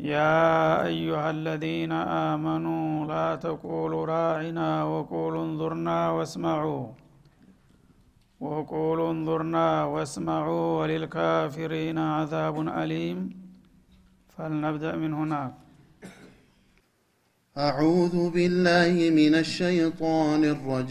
يا أيها الذين آمنوا لا تقولوا راعنا وقولوا انظرنا واسمعوا. وقولوا انظرنا واسمعوا وللكافرين عذاب أليم. فلنبدأ من هناك أعوذ بالله من الشيطان الرجيم.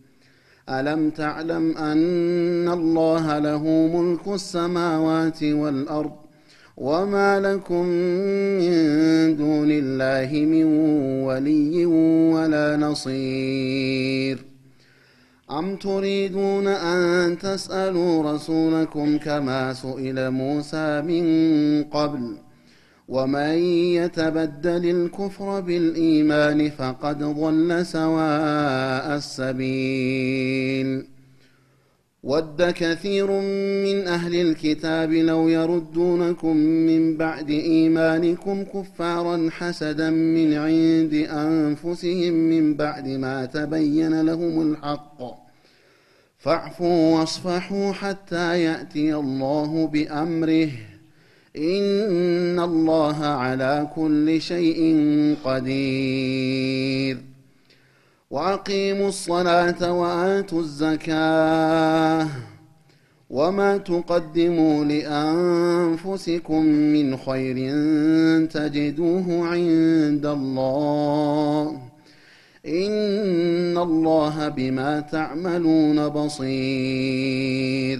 ألم تعلم أن الله له ملك السماوات والأرض وما لكم من دون الله من ولي ولا نصير أم تريدون أن تسألوا رسولكم كما سئل موسى من قبل ومن يتبدل الكفر بالإيمان فقد ضل سواء السبيل ود كثير من أهل الكتاب لو يردونكم من بعد إيمانكم كفارا حسدا من عند أنفسهم من بعد ما تبين لهم الحق فاعفوا واصفحوا حتى يأتي الله بأمره إن الله على كل شيء قدير. وأقيموا الصلاة وآتوا الزكاة. وما تقدموا لأنفسكم من خير تجدوه عند الله. إن الله بما تعملون بصير.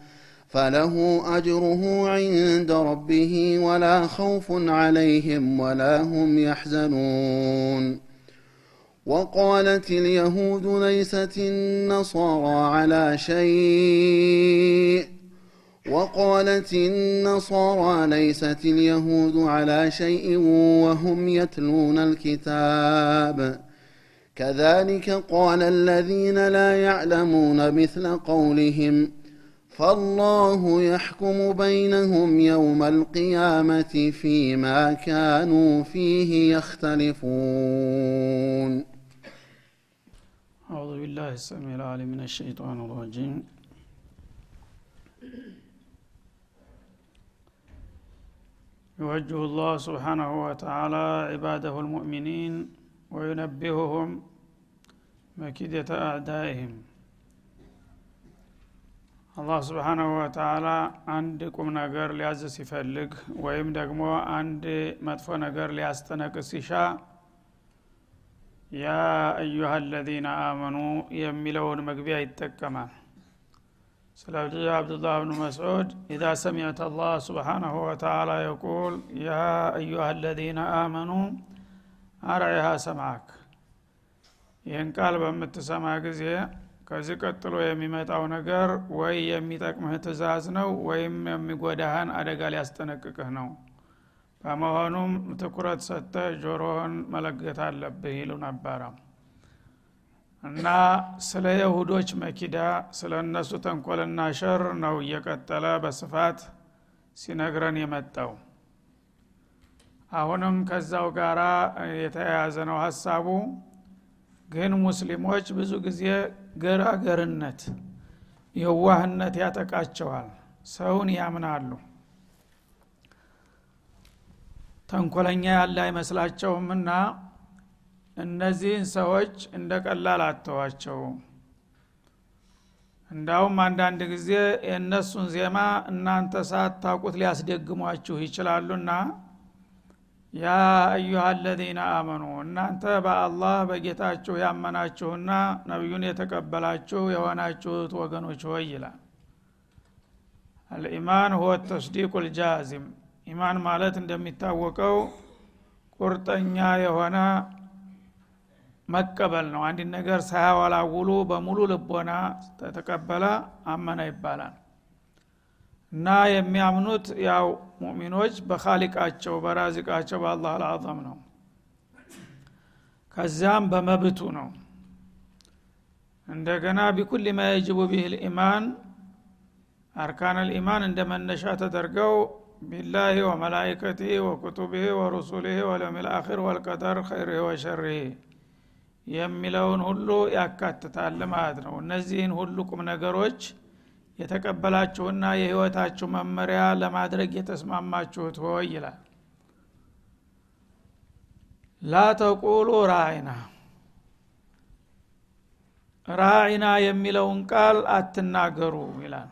فله أجره عند ربه ولا خوف عليهم ولا هم يحزنون. وقالت اليهود ليست النصارى على شيء. وقالت النصارى ليست اليهود على شيء وهم يتلون الكتاب. كذلك قال الذين لا يعلمون مثل قولهم. فالله يحكم بينهم يوم القيامة فيما كانوا فيه يختلفون. أعوذ بالله السميع العليم من الشيطان الرجيم. يوجه الله سبحانه وتعالى عباده المؤمنين وينبههم مكيدة أعدائهم. አላህ ስብሓናሁ ወተላ አንድ ቁም ነገር ሊያዝ ሲፈልግ ወይም ደግሞ አንድ መጥፎ ነገር ሊያስጠነቅቅ ሲሻ ያ አዩሃ አለዚነ አመኑ የሚለውን መግቢያ ይጠቀማል። ስለዚህ አብዱላህ ብኑ መስዑድ ኢዛ ሰሚዕት አላህ ስብሓናሁ ወተላ የቁል ያ አዩሃ አለዚነ አመኑ አርዒሃ ሰምዓክ ይህን ቃል በምትሰማ ጊዜ ከዚህ ቀጥሎ የሚመጣው ነገር ወይ የሚጠቅምህ ትእዛዝ ነው ወይም የሚጎዳህን አደጋ ሊያስጠነቅቅህ ነው። በመሆኑም ትኩረት ሰጥተ ጆሮህን መለገት አለብህ ይሉ ነበረ። እና ስለ የሁዶች መኪዳ ስለ እነሱ ተንኮልና ሸር ነው እየቀጠለ በስፋት ሲነግረን የመጣው። አሁንም ከዛው ጋራ የተያያዘ ነው ሀሳቡ ግን ሙስሊሞች ብዙ ጊዜ ገራገርነት የዋህነት ያጠቃቸዋል። ሰውን ያምናሉ። ተንኮለኛ ያለ አይመስላቸውምና እነዚህን ሰዎች እንደ ቀላል አተዋቸው። እንዳውም አንዳንድ ጊዜ የእነሱን ዜማ እናንተ ሳታውቁት ሊያስደግሟችሁ ይችላሉና ያ አዩሃ አለዚነ አመኑ እናንተ በአላህ በጌታችሁ ያመናችሁና ነቢዩን የተቀበላችሁ የሆናችሁት ወገኖች ሆይ ይላል። አልኢማን ሁወ ተስዲቁ ልጃዚም ኢማን ማለት እንደሚታወቀው ቁርጠኛ የሆነ መቀበል ነው። አንድ ነገር ሳያወላውሉ በሙሉ ልቦና ተተቀበለ አመነ ይባላል እና የሚያምኑት ያው ሙእሚኖች በካሊቃቸው በራዚቃቸው በአላህ አልአዘም ነው። ከዚያም በመብቱ ነው። እንደገና ቢኩል ማ የጅቡ ቢህ ልኢማን አርካን ልኢማን እንደ መነሻ ተደርገው ቢላህ ወመላይከቲህ ወኩቱብህ ወሩሱልህ ወለውም ልአኪር ወልቀደር ኸይርህ ወሸርህ የሚለውን ሁሉ ያካትታል ማለት ነው። እነዚህን ሁሉ ቁም ነገሮች የተቀበላችሁና የህይወታችሁ መመሪያ ለማድረግ የተስማማችሁት ሆይ ይላል። ላ ተቁሉ ራይና ራይና የሚለውን ቃል አትናገሩ ይላል።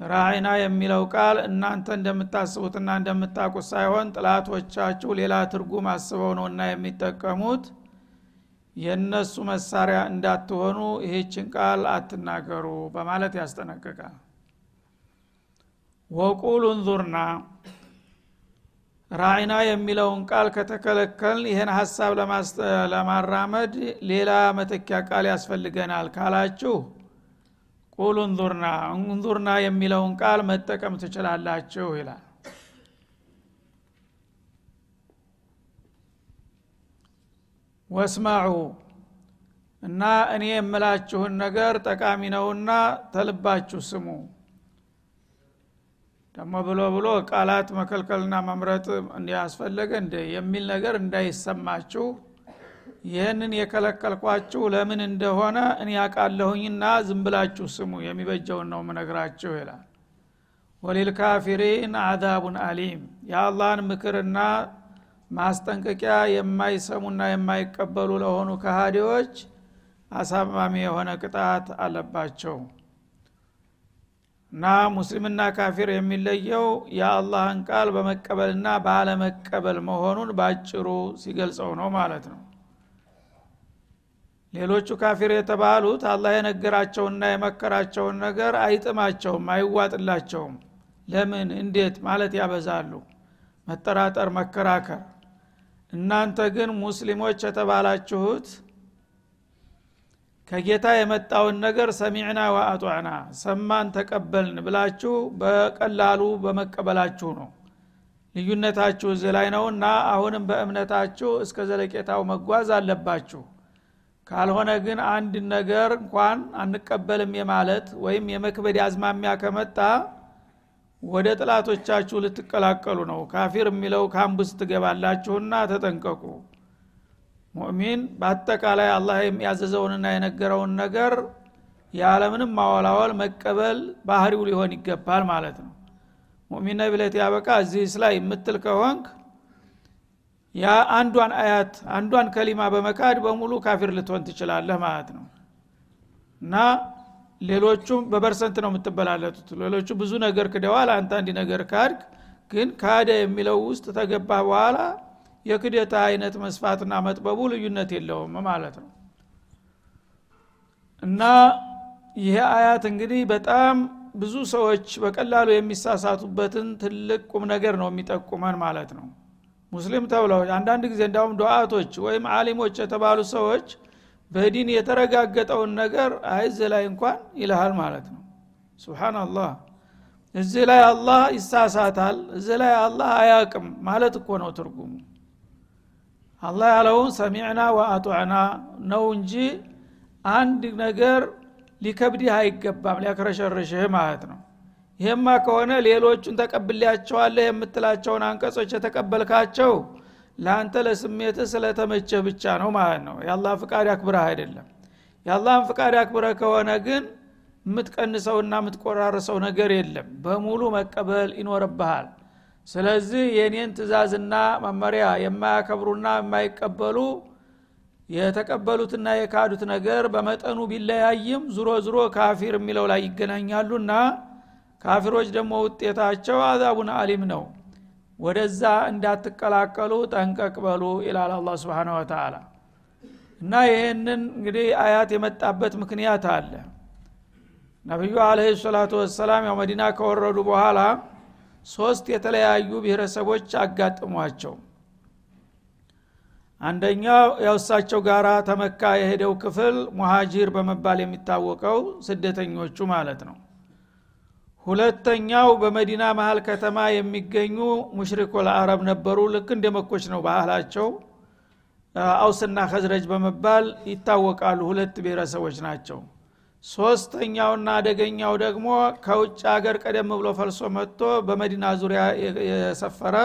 ራይና የሚለው ቃል እናንተ እንደምታስቡትና እንደምታውቁት ሳይሆን ጥላቶቻችሁ ሌላ ትርጉም አስበው ነውና የሚጠቀሙት የእነሱ መሳሪያ እንዳትሆኑ ይህችን ቃል አትናገሩ በማለት ያስጠነቅቃል። ወቁሉ እንዙርና ራይና የሚለውን ቃል ከተከለከል ይህን ሀሳብ ለማራመድ ሌላ መተኪያ ቃል ያስፈልገናል ካላችሁ ቁሉ እንዙርና እንዙርና የሚለውን ቃል መጠቀም ትችላላችሁ ይላል ወስማዑ እና እኔ የምላችሁን ነገር ጠቃሚ ነውና ተልባችሁ ስሙ። ደግሞ ብሎ ብሎ ቃላት መከልከልና መምረጥ እንዲያስፈለገ እንደ የሚል ነገር እንዳይሰማችሁ ይህንን የከለከልኳችሁ ለምን እንደሆነ እኔ ያቃለሁኝና ዝም ብላችሁ ስሙ የሚበጀውን ነው ምነግራችሁ ይላል። ወሊልካፊሪን አዛቡን አሊም የአላህን ምክርና ማስጠንቀቂያ የማይሰሙና የማይቀበሉ ለሆኑ ከሃዲዎች አሳማሚ የሆነ ቅጣት አለባቸው። እና ሙስሊምና ካፊር የሚለየው የአላህን ቃል በመቀበልና ባለመቀበል መሆኑን ባጭሩ ሲገልጸው ነው ማለት ነው። ሌሎቹ ካፊር የተባሉት አላህ የነገራቸውና የመከራቸውን ነገር አይጥማቸውም አይዋጥላቸውም። ለምን? እንዴት? ማለት ያበዛሉ። መጠራጠር መከራከር እናንተ ግን ሙስሊሞች የተባላችሁት ከጌታ የመጣውን ነገር ሰሚዕና ወአጧዕና ሰማን ተቀበልን ብላችሁ በቀላሉ በመቀበላችሁ ነው። ልዩነታችሁ እዚህ ላይ ነውና አሁንም በእምነታችሁ እስከ ዘለቄታው መጓዝ አለባችሁ። ካልሆነ ግን አንድ ነገር እንኳን አንቀበልም የማለት ወይም የመክበድ አዝማሚያ ከመጣ ወደ ጥላቶቻችሁ ልትቀላቀሉ ነው። ካፊር የሚለው ካምቡስ ትገባላችሁና ተጠንቀቁ። ሙእሚን በአጠቃላይ አላህ የሚያዘዘውንና የነገረውን ነገር የዓለምንም ማወላወል መቀበል ባህሪው ሊሆን ይገባል ማለት ነው። ሙእሚን ብለት ያበቃ እዚህ ላይ የምትል ከሆንክ ያ አንዷን አያት አንዷን ከሊማ በመካድ በሙሉ ካፊር ልትሆን ትችላለህ ማለት ነው። እና ሌሎቹም በ percent ነው የምትበላለጡት። ሌሎቹ ብዙ ነገር ክደዋል አንተ አንድ ነገር ካድክ ግን ካደ የሚለው ውስጥ ከተገባ በኋላ የክደታ አይነት መስፋትና መጥበቡ ልዩነት የለውም ማለት ነው። እና ይሄ አያት እንግዲህ በጣም ብዙ ሰዎች በቀላሉ የሚሳሳቱበትን ትልቅ ቁም ነገር ነው የሚጠቁመን ማለት ነው። ሙስሊም ተብለው አንዳንድ ጊዜ እንዳውም ዱዓቶች ወይም አሊሞች የተባሉ ሰዎች በዲን የተረጋገጠውን ነገር አይዝ ላይ እንኳን ይልሃል ማለት ነው። ስብናላህ እዚህ ላይ አላህ ይሳሳታል እዚህ ላይ አላህ አያቅም ማለት እኮ ነው ትርጉሙ። አላህ ያለውን ሰሚዕና ወአጡዕና ነው እንጂ አንድ ነገር ሊከብድህ አይገባም ሊያከረሸርሽህ ማለት ነው። ይህማ ከሆነ ሌሎቹን ተቀብሌያቸዋለህ የምትላቸውን አንቀጾች የተቀበልካቸው ለአንተ ለስሜትህ ስለተመቸህ ብቻ ነው ማለት ነው። የአላህ ፍቃድ አክብረህ አይደለም። የአላህን ፍቃድ አክብረህ ከሆነ ግን የምትቀንሰውና የምትቆራርሰው ነገር የለም። በሙሉ መቀበል ይኖርብሃል። ስለዚህ የኔን ትእዛዝና መመሪያ የማያከብሩና የማይቀበሉ የተቀበሉትና የካዱት ነገር በመጠኑ ቢለያይም ዙሮ ዙሮ ካፊር የሚለው ላይ ይገናኛሉና ካፊሮች ደግሞ ውጤታቸው አዛቡን አሊም ነው ወደዛ እንዳትቀላቀሉ ጠንቀቅ በሉ ይላል አላ ስብን ወተላ እና ይህንን እንግዲህ አያት የመጣበት ምክንያት አለ። ነቢዩ አለህ ሰላቱ ወሰላም ያው መዲና ከወረዱ በኋላ ሶስት የተለያዩ ብሔረሰቦች አጋጥሟቸው። አንደኛው ያውሳቸው ጋር ተመካ የሄደው ክፍል ሙሃጂር በመባል የሚታወቀው ስደተኞቹ ማለት ነው ሁለተኛው በመዲና መሀል ከተማ የሚገኙ ሙሽሪኮል አረብ ነበሩ። ልክ እንደ መኮች ነው ባህላቸው። አውስና ከዝረጅ በመባል ይታወቃሉ። ሁለት ብሔረሰቦች ናቸው። ሶስተኛውና አደገኛው ደግሞ ከውጭ ሀገር ቀደም ብሎ ፈልሶ መጥቶ በመዲና ዙሪያ የሰፈረ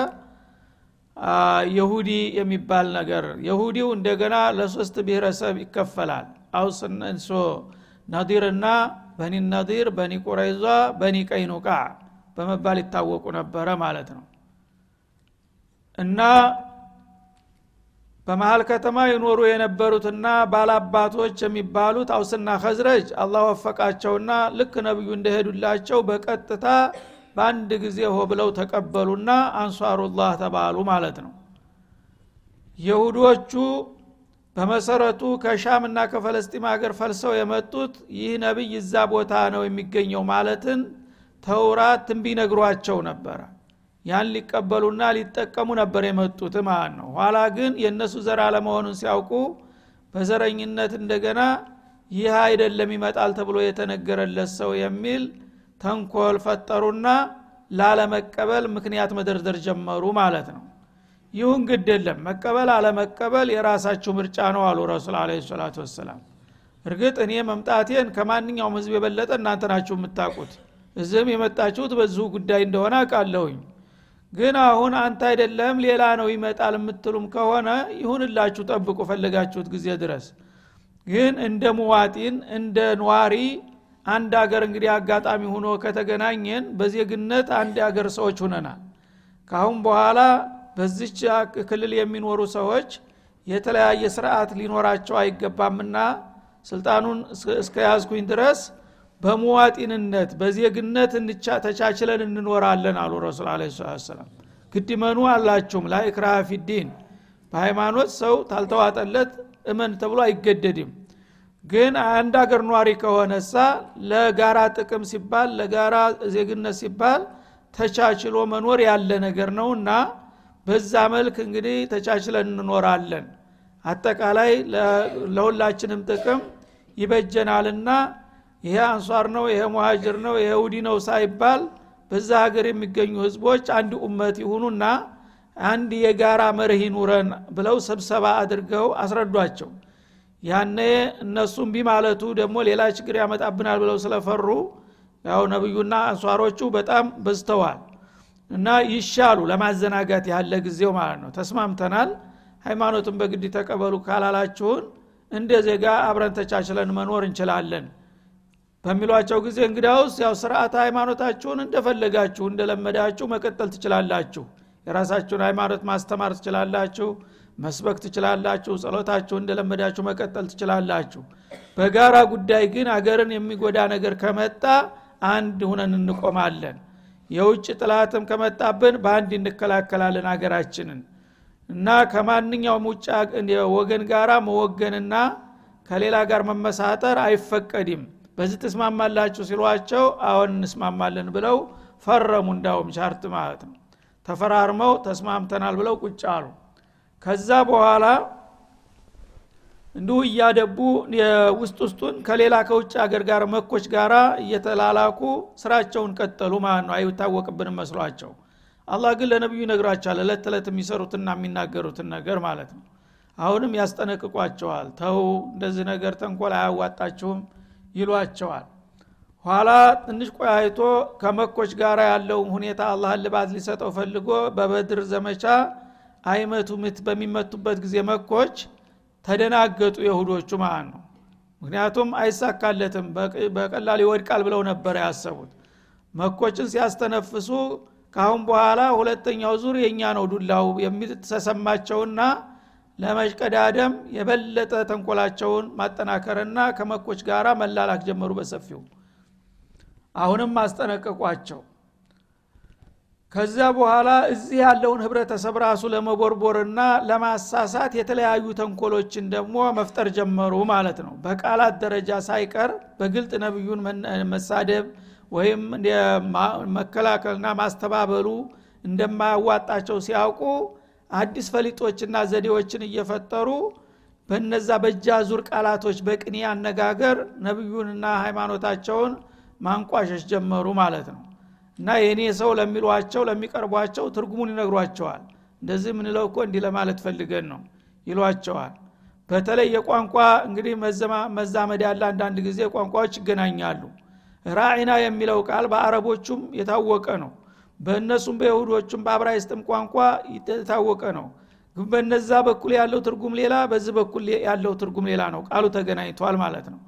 የሁዲ የሚባል ነገር። የሁዲው እንደገና ለሶስት ብሔረሰብ ይከፈላል። አውስንሶ ነዲርና በኒ ነዲር በኒ ቁረይዟ በኒ ቀይኑቃ በመባል ይታወቁ ነበረ ማለት ነው። እና በመሀል ከተማ ይኖሩ የነበሩትና ባላባቶች የሚባሉት አውስና ከዝረጅ አላህ ወፈቃቸውና ልክ ነብዩ እንደሄዱላቸው በቀጥታ በአንድ ጊዜ ሆ ብለው ተቀበሉና አንሷሩላህ ተባሉ ማለት ነው። የሁዶቹ በመሰረቱ ከሻም እና ከፈለስጢም ሀገር ፈልሰው የመጡት ይህ ነቢይ እዛ ቦታ ነው የሚገኘው ማለትን ተውራት ትንቢ ነግሯቸው ነበረ። ያን ሊቀበሉና ሊጠቀሙ ነበር የመጡት ማለት ነው። ኋላ ግን የእነሱ ዘር አለመሆኑን ሲያውቁ በዘረኝነት እንደገና ይህ አይደለም ይመጣል ተብሎ የተነገረለት ሰው የሚል ተንኮል ፈጠሩና ላለመቀበል ምክንያት መደርደር ጀመሩ ማለት ነው ይሁን ግድ የለም። መቀበል አለመቀበል የራሳችሁ ምርጫ ነው አሉ ረሱል አለ ሰላቱ ወሰላም። እርግጥ እኔ መምጣቴን ከማንኛውም ህዝብ የበለጠ እናንተ ናችሁ የምታውቁት። እዚህም የመጣችሁት በዚሁ ጉዳይ እንደሆነ አውቃለሁኝ። ግን አሁን አንተ አይደለም ሌላ ነው ይመጣል የምትሉም ከሆነ ይሁንላችሁ ጠብቁ ፈለጋችሁት ጊዜ ድረስ። ግን እንደ ሙዋጢን እንደ ነዋሪ አንድ አገር እንግዲህ አጋጣሚ ሆኖ ከተገናኘን በዜግነት አንድ አገር ሰዎች ሁነናል ካሁን በኋላ በዚች ክልል የሚኖሩ ሰዎች የተለያየ ስርዓት ሊኖራቸው አይገባምና ስልጣኑን እስከ ያዝኩኝ ድረስ በሙዋጢንነት በዜግነት እንቻ ተቻችለን እንኖራለን አሉ ረሱል አለ ሰላም ግድመኑ አላችሁም። ላኢክራሃ ፊዲን በሃይማኖት ሰው ታልተዋጠለት እመን ተብሎ አይገደድም። ግን አንድ አገር ኗሪ ከሆነሳ ለጋራ ጥቅም ሲባል ለጋራ ዜግነት ሲባል ተቻችሎ መኖር ያለ ነገር ነውና በዛ መልክ እንግዲህ ተቻችለን እንኖራለን። አጠቃላይ ለሁላችንም ጥቅም ይበጀናልና ይሄ አንሷር ነው ይሄ ሙሃጅር ነው ይሄ ውዲ ነው ሳይባል በዛ ሀገር የሚገኙ ህዝቦች አንድ ኡመት ይሁኑና አንድ የጋራ መርህ ይኑረን ብለው ስብሰባ አድርገው አስረዷቸው። ያነ እነሱም ቢማለቱ ደግሞ ሌላ ችግር ያመጣብናል ብለው ስለፈሩ ያው ነብዩና አንሷሮቹ በጣም በዝተዋል እና ይሻሉ ለማዘናጋት ያለ ጊዜው ማለት ነው። ተስማምተናል። ሃይማኖትን በግድ ተቀበሉ ካላላችሁን እንደ ዜጋ አብረን ተቻችለን መኖር እንችላለን በሚሏቸው ጊዜ እንግዲያውስ ያው ስርዓት ሃይማኖታችሁን እንደፈለጋችሁ እንደለመዳችሁ መቀጠል ትችላላችሁ። የራሳችሁን ሃይማኖት ማስተማር ትችላላችሁ መስበክ ትችላላችሁ ጸሎታችሁ እንደለመዳችሁ መቀጠል ትችላላችሁ። በጋራ ጉዳይ ግን አገርን የሚጎዳ ነገር ከመጣ አንድ ሁነን እንቆማለን የውጭ ጥላትም ከመጣብን በአንድ እንከላከላለን አገራችንን። እና ከማንኛውም ውጭ ወገን ጋራ መወገንና ከሌላ ጋር መመሳጠር አይፈቀድም። በዚህ ትስማማላችሁ ሲሏቸው አሁን እንስማማለን ብለው ፈረሙ እንዳውም ሻርት ማለት ነው። ተፈራርመው ተስማምተናል ብለው ቁጭ አሉ። ከዛ በኋላ እንዲሁ እያደቡ ውስጥ ውስጡን ከሌላ ከውጭ አገር ጋር መኮች ጋር እየተላላኩ ስራቸውን ቀጠሉ ማለት ነው። አይታወቅብንም መስሏቸው። አላህ ግን ለነቢዩ ይነግራቸዋል እለት ተዕለት የሚሰሩትና የሚናገሩትን ነገር ማለት ነው። አሁንም ያስጠነቅቋቸዋል። ተው እንደዚህ ነገር ተንኮል አያዋጣችሁም ይሏቸዋል። ኋላ ትንሽ ቆያይቶ ከመኮች ጋር ያለውን ሁኔታ አላህ ልባት ሊሰጠው ፈልጎ በበድር ዘመቻ አይመቱ ምት በሚመቱበት ጊዜ መኮች ተደናገጡ የሁዶቹ ማለት ነው። ምክንያቱም አይሳካለትም። በቀላል ይወድቃል ብለው ነበር ያሰቡት። መኮችን ሲያስተነፍሱ ካሁን በኋላ ሁለተኛው ዙር የእኛ ነው ዱላው የሚል ተሰማቸውና ለመሽቀዳደም የበለጠ ተንኮላቸውን ማጠናከርና ከመኮች ጋር መላላክ ጀመሩ በሰፊው። አሁንም አስጠነቀቋቸው ከዛ በኋላ እዚህ ያለውን ህብረተሰብ ራሱ ለመቦርቦርና ለማሳሳት የተለያዩ ተንኮሎችን ደግሞ መፍጠር ጀመሩ ማለት ነው። በቃላት ደረጃ ሳይቀር በግልጥ ነቢዩን መሳደብ ወይም መከላከልና ማስተባበሉ እንደማያዋጣቸው ሲያውቁ አዲስ ፈሊጦችና ዘዴዎችን እየፈጠሩ በነዛ በእጃ ዙር ቃላቶች በቅኔ አነጋገር ነቢዩንና ሃይማኖታቸውን ማንቋሸሽ ጀመሩ ማለት ነው እና የእኔ ሰው ለሚሏቸው ለሚቀርቧቸው ትርጉሙን ይነግሯቸዋል። እንደዚህ ምንለው እኮ እንዲህ ለማለት ፈልገን ነው ይሏቸዋል። በተለይ የቋንቋ እንግዲህ መዛመድ ያለ አንዳንድ ጊዜ ቋንቋዎች ይገናኛሉ። ራዒና የሚለው ቃል በአረቦቹም የታወቀ ነው። በእነሱም በይሁዶቹም በአብራይስጥም ቋንቋ የታወቀ ነው። በነዛ በኩል ያለው ትርጉም ሌላ በዚህ በኩል ያለው ትርጉም ሌላ ነው። ቃሉ ተገናኝቷል ማለት ነው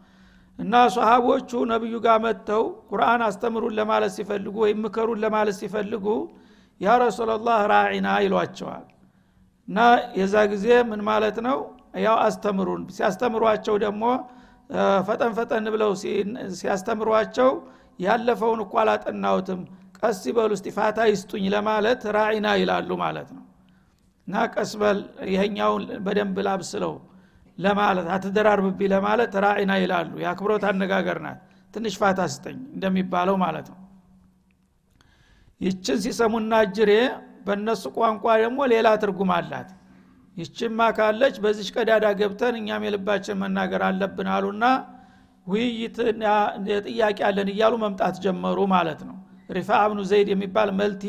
እና ሰሃቦቹ ነቢዩ ጋር መጥተው ቁርአን አስተምሩን ለማለት ሲፈልጉ ወይም ምከሩን ለማለት ሲፈልጉ ያ ረሱላላህ ራዒና ይሏቸዋል። እና የዛ ጊዜ ምን ማለት ነው? ያው አስተምሩን። ሲያስተምሯቸው ደግሞ ፈጠን ፈጠን ብለው ሲያስተምሯቸው ያለፈውን እኳ አላጠናውትም ቀስ ይበሉ እስጢፋታ ይስጡኝ ለማለት ራዒና ይላሉ ማለት ነው። እና ቀስበል ይሄኛውን በደንብ ላብስለው ለማለት አትደራርብቢ ለማለት ራዒና ይላሉ። የአክብሮት አነጋገር ናት። ትንሽ ፋታ ስጠኝ እንደሚባለው ማለት ነው። ይችን ሲሰሙና ጅሬ በእነሱ ቋንቋ ደግሞ ሌላ ትርጉም አላት። ይችማ ካለች በዚች ቀዳዳ ገብተን እኛም የልባችን መናገር አለብን አሉና ውይይት ጥያቄ አለን እያሉ መምጣት ጀመሩ ማለት ነው። ሪፋ አብኑ ዘይድ የሚባል መልቲ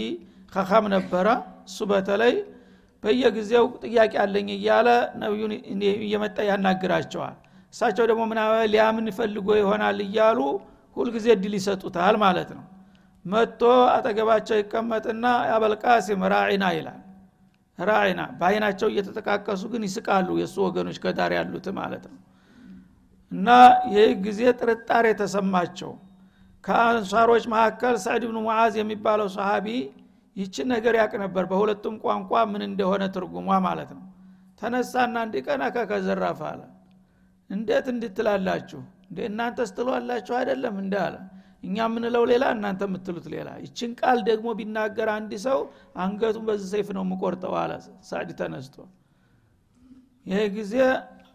ከኸም ነበረ። እሱ በተለይ በየጊዜው ጥያቄ አለኝ እያለ ነቢዩን እየመጣ ያናግራቸዋል። እሳቸው ደግሞ ምና ሊያምን ፈልጎ ይሆናል እያሉ ሁልጊዜ እድል ይሰጡታል ማለት ነው። መጥቶ አጠገባቸው ይቀመጥና አበልቃሲም ራዒና ይላል። ራዒና በአይናቸው እየተጠቃቀሱ ግን ይስቃሉ የእሱ ወገኖች ከዳር ያሉት ማለት ነው። እና ይህ ጊዜ ጥርጣሬ ተሰማቸው። ከአንሷሮች መካከል ሰዕድ ብኑ ሙዓዝ የሚባለው ሰሃቢ ይችን ነገር ያቅ ነበር። በሁለቱም ቋንቋ ምን እንደሆነ ትርጉሟ ማለት ነው። ተነሳና አንድ ቀን አለ። እንዴት እንድትላላችሁ? እንደ እናንተ ስትሏላችሁ አይደለም እንደ አለ። እኛ የምንለው ሌላ እናንተ የምትሉት ሌላ። ይችን ቃል ደግሞ ቢናገር አንድ ሰው አንገቱን በዚህ ሰይፍ ነው የምቆርጠው አለ። ሳዕድ ተነስቶ ይሄ ጊዜ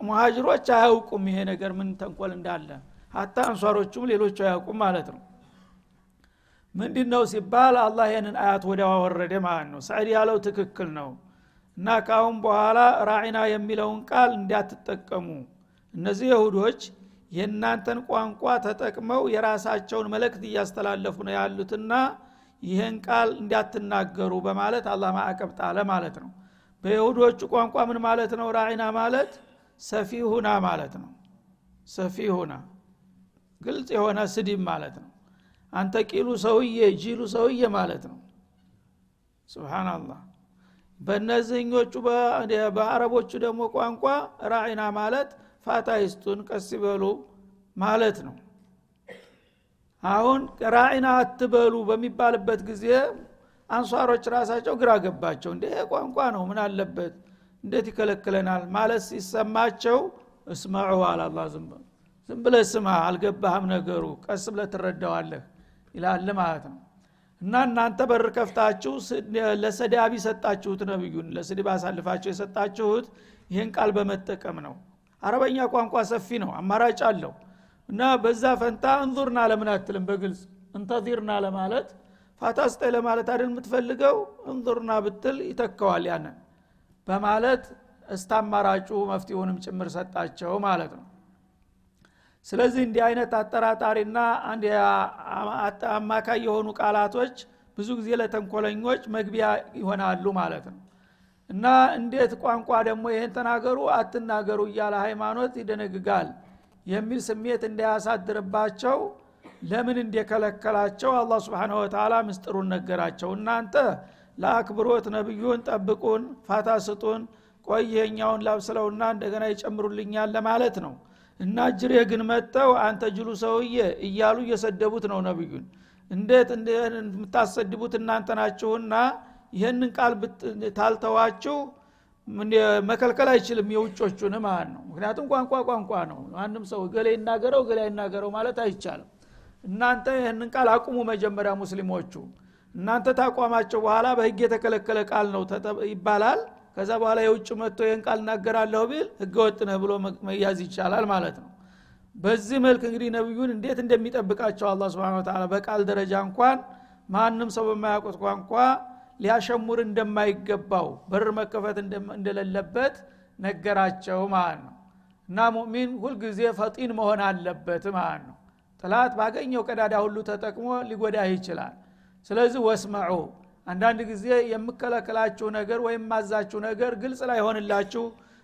ሙሃጅሮች አያውቁም ይሄ ነገር ምን ተንኮል እንዳለ። ሀታ አንሷሮቹም ሌሎቹ አያውቁም ማለት ነው ምንድ ነው ሲባል አላህ ይህንን አያት ወደ ወረደ ማለት ነው። ሰዕድ ያለው ትክክል ነው። እና ካሁን በኋላ ራዒና የሚለውን ቃል እንዳትጠቀሙ። እነዚህ የሁዶች የእናንተን ቋንቋ ተጠቅመው የራሳቸውን መልእክት እያስተላለፉ ነው ያሉትና ይህን ቃል እንዳትናገሩ በማለት አላህ ማዕቀብ ጣለ ማለት ነው። በይሁዶቹ ቋንቋ ምን ማለት ነው? ራዒና ማለት ሰፊሁና ማለት ነው። ሰፊሁና ግልጽ የሆነ ስድብ ማለት ነው አንተ ቂሉ ሰውዬ ጂሉ ሰውዬ ማለት ነው። ስብናላህ በእነዚህኞቹ በአረቦቹ ደግሞ ቋንቋ ራዒና ማለት ፋታ ይስጡን ቀስ ይበሉ ማለት ነው። አሁን ራዒና አትበሉ በሚባልበት ጊዜ አንሷሮች ራሳቸው ግራ ገባቸው። እንደ ቋንቋ ነው ምን አለበት? እንዴት ይከለክለናል? ማለት ሲሰማቸው እስመዑ አለ አላ ዝም ብለህ ስማ አልገባህም ነገሩ ቀስ ብለህ ትረዳዋለህ ይላል ማለት ነው። እና እናንተ በር ከፍታችሁ ለሰዳቢ ሰጣችሁት ነብዩን ለስድብ አሳልፋችሁ የሰጣችሁት ይህን ቃል በመጠቀም ነው። አረበኛ ቋንቋ ሰፊ ነው አማራጭ አለው። እና በዛ ፈንታ እንዙርና ለምን አትልም? በግልጽ እንተዚርና ለማለት ፋታ ስጠይ ለማለት አይደል የምትፈልገው? እንዙርና ብትል ይተከዋል ያንን በማለት እስታማራጩ መፍትሄውንም ጭምር ሰጣቸው ማለት ነው ስለዚህ እንዲህ አይነት አጠራጣሪና አንድ አማካይ የሆኑ ቃላቶች ብዙ ጊዜ ለተንኮለኞች መግቢያ ይሆናሉ ማለት ነው። እና እንዴት ቋንቋ ደግሞ ይህን ተናገሩ? አትናገሩ እያለ ሃይማኖት ይደነግጋል የሚል ስሜት እንዳያሳድርባቸው ለምን እንደከለከላቸው አላ ስብን ወተላ ምስጥሩን ነገራቸው። እናንተ ለአክብሮት ነቢዩን ጠብቁን ፋታ ስጡን ቆየኛውን ላብስለውና እንደገና ይጨምሩልኛል ለማለት ነው እና ጅሬ ግን መጠው አንተ ጅሉ ሰውዬ እያሉ እየሰደቡት ነው ነቢዩን። እንዴት የምታሰድቡት እናንተ ናችሁና ይህንን ቃል ታልተዋችሁ? መከልከል አይችልም የውጮቹን ማለት ነው። ምክንያቱም ቋንቋ ቋንቋ ነው። ማንም ሰው ገሌ ይናገረው ገሌ ይናገረው ማለት አይቻልም። እናንተ ይህንን ቃል አቁሙ መጀመሪያ ሙስሊሞቹ። እናንተ ታቋማቸው በኋላ በህግ የተከለከለ ቃል ነው ይባላል ከዛ በኋላ የውጭ መጥቶ ይህን ቃል እናገራለሁ ቢል ህገወጥ ነህ ብሎ መያዝ ይቻላል ማለት ነው። በዚህ መልክ እንግዲህ ነቢዩን እንዴት እንደሚጠብቃቸው አላ ስብን ተላ በቃል ደረጃ እንኳን ማንም ሰው በማያውቁት ቋንቋ ሊያሸሙር እንደማይገባው በር መከፈት እንደሌለበት ነገራቸው ማለት ነው። እና ሙእሚን ሁልጊዜ ፈጢን መሆን አለበት ማለት ነው። ጥላት ባገኘው ቀዳዳ ሁሉ ተጠቅሞ ሊጎዳህ ይችላል። ስለዚህ ወስመዑ አንዳንድ ጊዜ የምከለከላችሁ ነገር ወይም ማዛችሁ ነገር ግልጽ ላይሆንላችሁ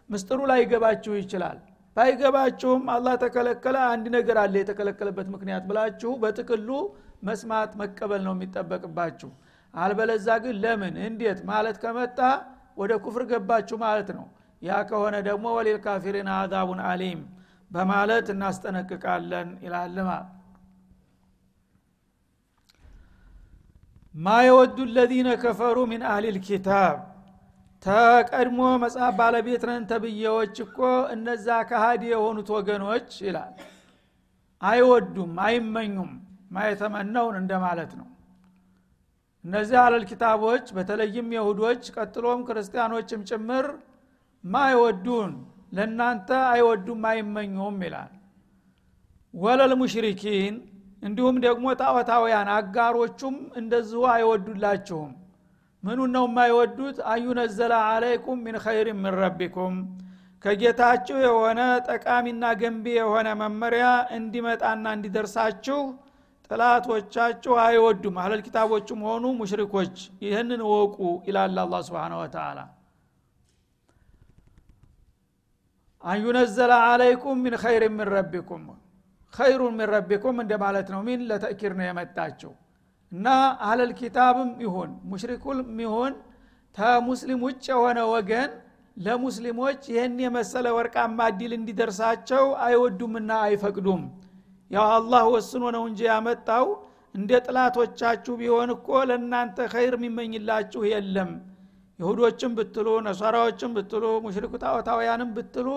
ምስጥሩ ላይገባችሁ ይችላል። ባይገባችሁም አላህ ተከለከለ አንድ ነገር አለ የተከለከለበት ምክንያት ብላችሁ በጥቅሉ መስማት መቀበል ነው የሚጠበቅባችሁ። አልበለዛ ግን ለምን እንዴት ማለት ከመጣ ወደ ኩፍር ገባችሁ ማለት ነው። ያ ከሆነ ደግሞ ወሊል ካፊሪን አዛቡን አሊም በማለት እናስጠነቅቃለን ይላል ማለት ማ ለዚነ ከፈሩ ሚን አህሊ ልኪታብ ተቀድሞ መጽሐፍ ባለቤት ነን ተብዬዎች እኮ እነዛ ከሃዲ የሆኑት ወገኖች ይላል። አይወዱም አይመኙም ማየተመነውን እንደማለት ነው። እነዚህ አለል ኪታቦች በተለይም የሁዶች ቀጥሎም ክርስቲያኖችም ጭምር ማይወዱን ለእናንተ አይወዱም አይመኙም ይላል። ወለል ሙሽሪኪን እንዲሁም ደግሞ ጣዖታውያን አጋሮቹም እንደዚሁ አይወዱላችሁም ምኑ ነው የማይወዱት? አዩነዘለ አለይኩም ሚን ኸይር ምን ረቢኩም። ከጌታችሁ የሆነ ጠቃሚና ገንቢ የሆነ መመሪያ እንዲመጣና እንዲደርሳችሁ ጥላቶቻችሁ አይወዱም። አህለል ኪታቦችም ሆኑ ሙሽሪኮች ይህንን ወቁ ይላል አላ ስብን ወተላ አንዩነዘለ አለይኩም ሚን ኸይር ምን ረቢኩም ኸይሩን ምን ረቢኩም እንደማለት ነው። ሚን ለተእኪር ነው የመጣቸው እና አህለል ኪታብም ይሁን ሙሽሪኩልም ይሁን ተሙስሊም ውጭ የሆነ ወገን ለሙስሊሞች ይህን የመሰለ ወርቃማ እድል እንዲደርሳቸው አይወዱምና አይፈቅዱም። ያው አላህ ወስኖ ነው እንጂ ያመጣው። እንደ ጥላቶቻችሁ ቢሆን እኮ ለእናንተ ኸይር የሚመኝላችሁ የለም። ይሁዶችም ብትሉ ነሷራዎችም ብትሉ ሙሽሪኩ ጣዖታውያንም ብትሉ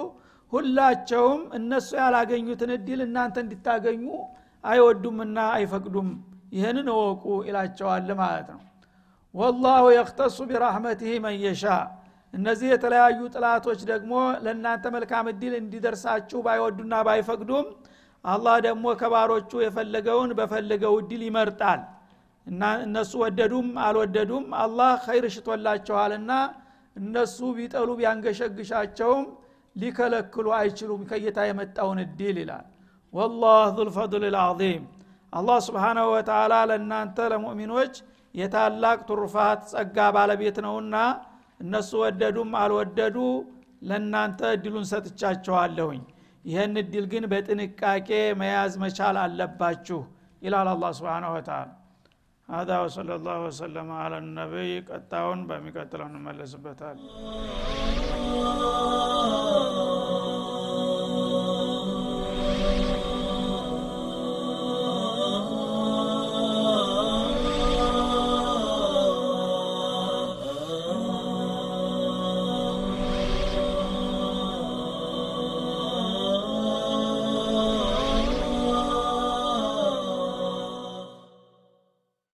ሁላቸውም እነሱ ያላገኙትን እድል እናንተ እንድታገኙ አይወዱምና አይፈቅዱም። ይህንን እወቁ ይላቸዋል ማለት ነው። ወላሁ የክተሱ ቢራህመትህ መየሻ እነዚህ የተለያዩ ጥላቶች ደግሞ ለእናንተ መልካም እድል እንዲደርሳችሁ ባይወዱና ባይፈቅዱም አላህ ደግሞ ከባሮቹ የፈለገውን በፈለገው እድል ይመርጣል። እነሱ ወደዱም አልወደዱም አላህ ኸይር ሽቶላቸዋልና እነሱ ቢጠሉ ቢያንገሸግሻቸውም ሊከለክሉ አይችሉም ከጌታ የመጣውን እድል ይላል። ወላህ ዙልፈድል ልዓዚም አላህ ስብሓናሁ ወተላ ለእናንተ ለሙእሚኖች የታላቅ ቱርፋት ጸጋ ባለቤት ነውና እነሱ ወደዱም አልወደዱ ለእናንተ እድሉን ሰጥቻችኋለሁኝ ይህን እድል ግን በጥንቃቄ መያዝ መቻል አለባችሁ ይላል አላ ስብን ወተላ هذا وصلى الله وسلم على النبي قطعون بمقتل نملسبتال